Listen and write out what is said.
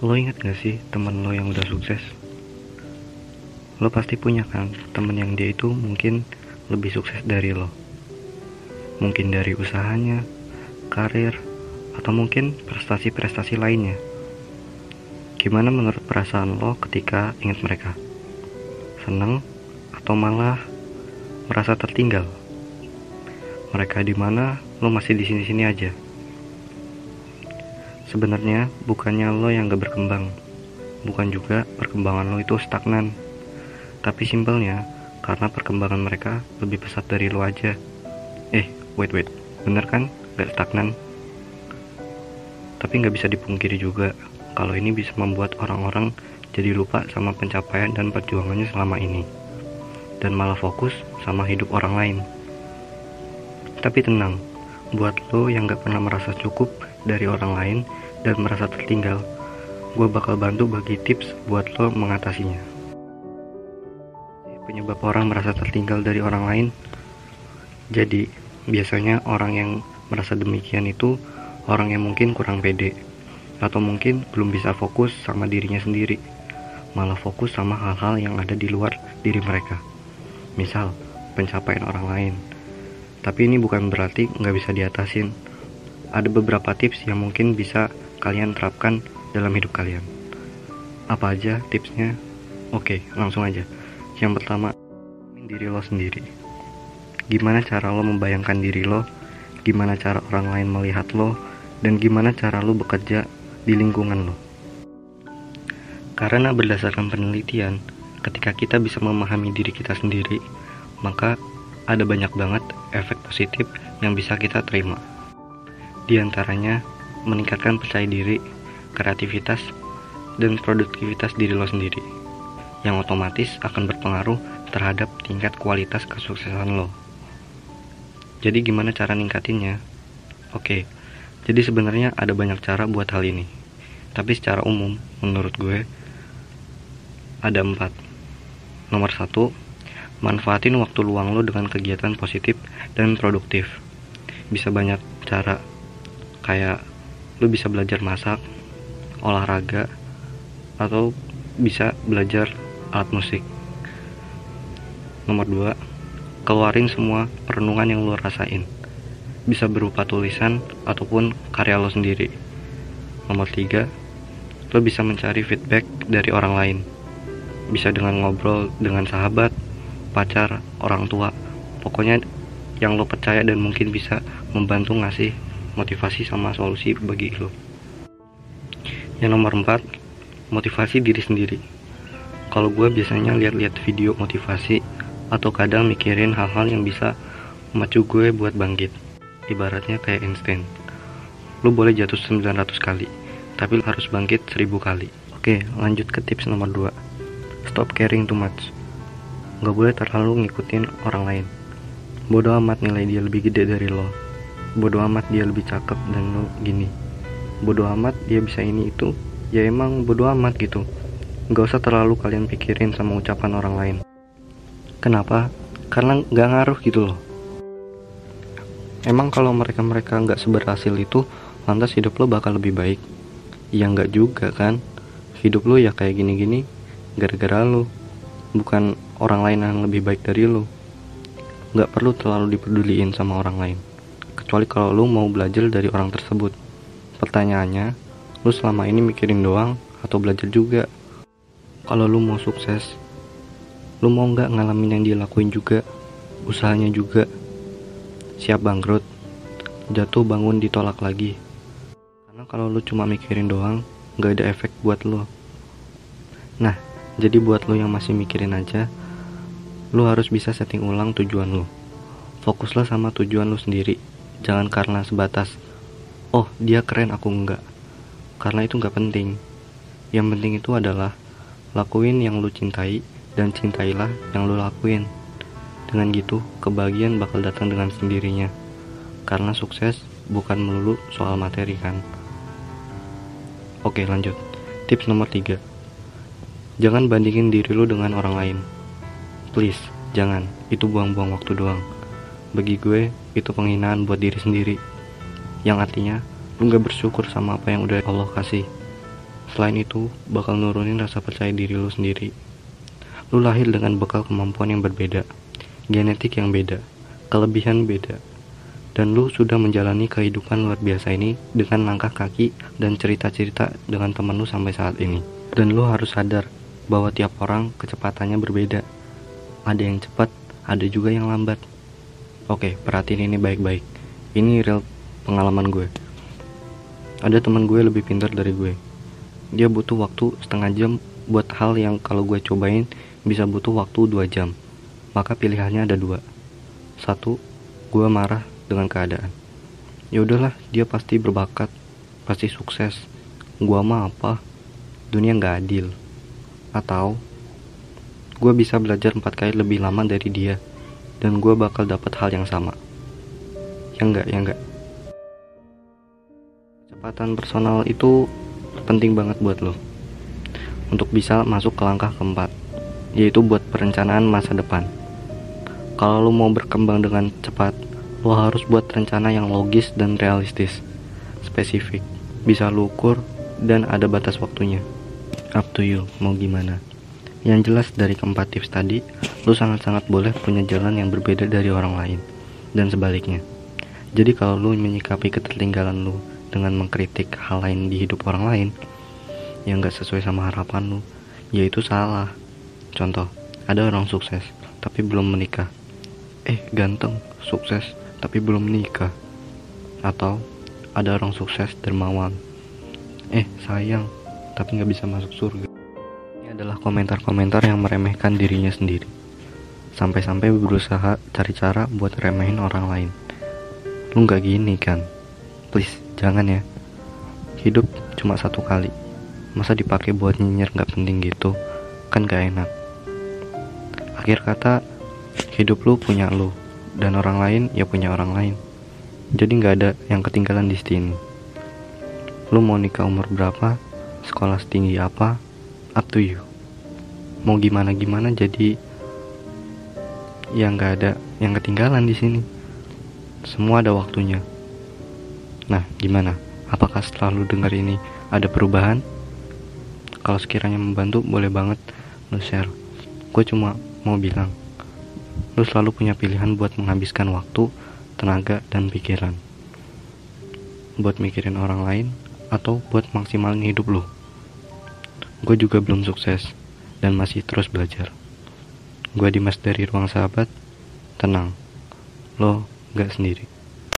Lo inget gak sih temen lo yang udah sukses? Lo pasti punya kan temen yang dia itu mungkin lebih sukses dari lo. Mungkin dari usahanya, karir, atau mungkin prestasi-prestasi lainnya. Gimana menurut perasaan lo ketika ingat mereka? Seneng atau malah merasa tertinggal? Mereka di mana, lo masih di sini-sini aja. Sebenarnya bukannya lo yang gak berkembang, bukan juga perkembangan lo itu stagnan. Tapi simpelnya, karena perkembangan mereka lebih pesat dari lo aja. Eh, wait wait, bener kan? Gak stagnan. Tapi gak bisa dipungkiri juga, kalau ini bisa membuat orang-orang jadi lupa sama pencapaian dan perjuangannya selama ini. Dan malah fokus sama hidup orang lain. Tapi tenang, buat lo yang gak pernah merasa cukup dari orang lain dan merasa tertinggal, gue bakal bantu bagi tips buat lo mengatasinya. Penyebab orang merasa tertinggal dari orang lain, jadi biasanya orang yang merasa demikian itu orang yang mungkin kurang pede, atau mungkin belum bisa fokus sama dirinya sendiri, malah fokus sama hal-hal yang ada di luar diri mereka. Misal, pencapaian orang lain. Tapi ini bukan berarti nggak bisa diatasin. Ada beberapa tips yang mungkin bisa kalian terapkan dalam hidup kalian. Apa aja tipsnya? Oke, langsung aja. Yang pertama, diri lo sendiri. Gimana cara lo membayangkan diri lo? Gimana cara orang lain melihat lo? Dan gimana cara lo bekerja di lingkungan lo? Karena berdasarkan penelitian, ketika kita bisa memahami diri kita sendiri, maka ada banyak banget efek positif yang bisa kita terima. Di antaranya, meningkatkan percaya diri, kreativitas, dan produktivitas diri lo sendiri, yang otomatis akan berpengaruh terhadap tingkat kualitas kesuksesan lo. Jadi gimana cara ningkatinnya? Oke, jadi sebenarnya ada banyak cara buat hal ini. Tapi secara umum, menurut gue, ada empat. Nomor satu, manfaatin waktu luang lo dengan kegiatan positif dan produktif. Bisa banyak cara, kayak lu bisa belajar masak olahraga atau bisa belajar alat musik. Nomor 2 keluarin semua perenungan yang lu rasain. Bisa berupa tulisan ataupun karya lo sendiri. Nomor 3 lo bisa mencari feedback dari orang lain. Bisa dengan ngobrol dengan sahabat pacar orang tua. Pokoknya yang lo percaya dan mungkin bisa membantu ngasih motivasi sama solusi bagi lo. Yang nomor 4 motivasi diri sendiri. Kalau gue biasanya lihat-lihat video motivasi atau kadang mikirin hal-hal yang bisa memacu gue buat bangkit. Ibaratnya kayak instant lu boleh jatuh 900 kali tapi lu harus bangkit 1000 kali. Oke lanjut ke tips nomor 2 stop caring too much. Gak boleh terlalu ngikutin orang lain. Bodoh amat nilai dia lebih gede dari lo bodoh amat dia lebih cakep dan lo gini. Bodoh amat dia bisa ini itu. Ya emang bodoh amat gitu. Gak usah terlalu kalian pikirin sama ucapan orang lain. Kenapa? Karena gak ngaruh gitu loh. Emang kalau mereka-mereka gak seberhasil itu lantas hidup lo bakal lebih baik. Ya nggak juga kan? Hidup lo ya kayak gini-gini gara-gara lo. Bukan orang lain yang lebih baik dari lo. Nggak perlu terlalu dipeduliin sama orang lain kecuali kalau lu mau belajar dari orang tersebut. Pertanyaannya, lu selama ini mikirin doang atau belajar juga? Kalau lu mau sukses, lu mau nggak ngalamin yang dia lakuin juga, usahanya juga, siap bangkrut, jatuh bangun ditolak lagi. Karena kalau lu cuma mikirin doang, nggak ada efek buat lu. Nah, jadi buat lu yang masih mikirin aja, lu harus bisa setting ulang tujuan lu. Fokuslah sama tujuan lu sendiri Jangan karena sebatas, oh dia keren aku enggak. Karena itu enggak penting. Yang penting itu adalah lakuin yang lu cintai dan cintailah yang lu lakuin. Dengan gitu, kebahagiaan bakal datang dengan sendirinya. Karena sukses bukan melulu soal materi kan. Oke lanjut. Tips nomor 3 Jangan bandingin diri lu dengan orang lain. Please, jangan. Itu buang-buang waktu doang bagi gue itu penghinaan buat diri sendiri yang artinya lu gak bersyukur sama apa yang udah Allah kasih Selain itu, bakal nurunin rasa percaya diri lu sendiri. Lu lahir dengan bekal kemampuan yang berbeda, genetik yang beda, kelebihan beda, dan lu sudah menjalani kehidupan luar biasa ini dengan langkah kaki dan cerita-cerita dengan temen lu sampai saat ini. Dan lu harus sadar bahwa tiap orang kecepatannya berbeda. Ada yang cepat, ada juga yang lambat. Oke, perhatiin ini baik-baik. Ini real pengalaman gue. Ada teman gue lebih pintar dari gue. Dia butuh waktu setengah jam buat hal yang kalau gue cobain bisa butuh waktu dua jam. Maka pilihannya ada dua. Satu, gue marah dengan keadaan. Ya udahlah, dia pasti berbakat, pasti sukses. Gua mah apa? Dunia nggak adil. Atau gue bisa belajar empat kali lebih lama dari dia dan gue bakal dapat hal yang sama. Ya enggak, ya enggak. Kecepatan personal itu penting banget buat lo untuk bisa masuk ke langkah keempat, yaitu buat perencanaan masa depan. Kalau lo mau berkembang dengan cepat, lo harus buat rencana yang logis dan realistis, spesifik, bisa lo ukur, dan ada batas waktunya. Up to you, mau gimana? Yang jelas dari keempat tips tadi, lo sangat-sangat boleh punya jalan yang berbeda dari orang lain, dan sebaliknya. Jadi kalau lo menyikapi ketertinggalan lo dengan mengkritik hal lain di hidup orang lain, yang gak sesuai sama harapan lo, ya itu salah. Contoh, ada orang sukses, tapi belum menikah eh ganteng, sukses, tapi belum menikah. Atau ada orang sukses dermawan, eh sayang, tapi nggak bisa masuk surga. Adalah komentar-komentar yang meremehkan dirinya sendiri. Sampai-sampai berusaha cari cara buat remehin orang lain. Lu nggak gini kan? Please, jangan ya. Hidup cuma satu kali. Masa dipakai buat nyinyir nggak penting gitu? Kan gak enak. Akhir kata, hidup lu punya lu dan orang lain ya punya orang lain jadi nggak ada yang ketinggalan di sini lu mau nikah umur berapa sekolah setinggi apa up to you mau gimana gimana jadi ya nggak ada yang ketinggalan di sini. Semua ada waktunya. Nah gimana? Apakah setelah lu dengar ini ada perubahan? Kalau sekiranya membantu boleh banget lu share. Gue cuma mau bilang lu selalu punya pilihan buat menghabiskan waktu, tenaga, dan pikiran. Buat mikirin orang lain, atau buat maksimalin hidup lu. Gue juga belum sukses, dan masih terus belajar. Gue Dimas dari Ruang Sahabat, tenang, lo gak sendiri.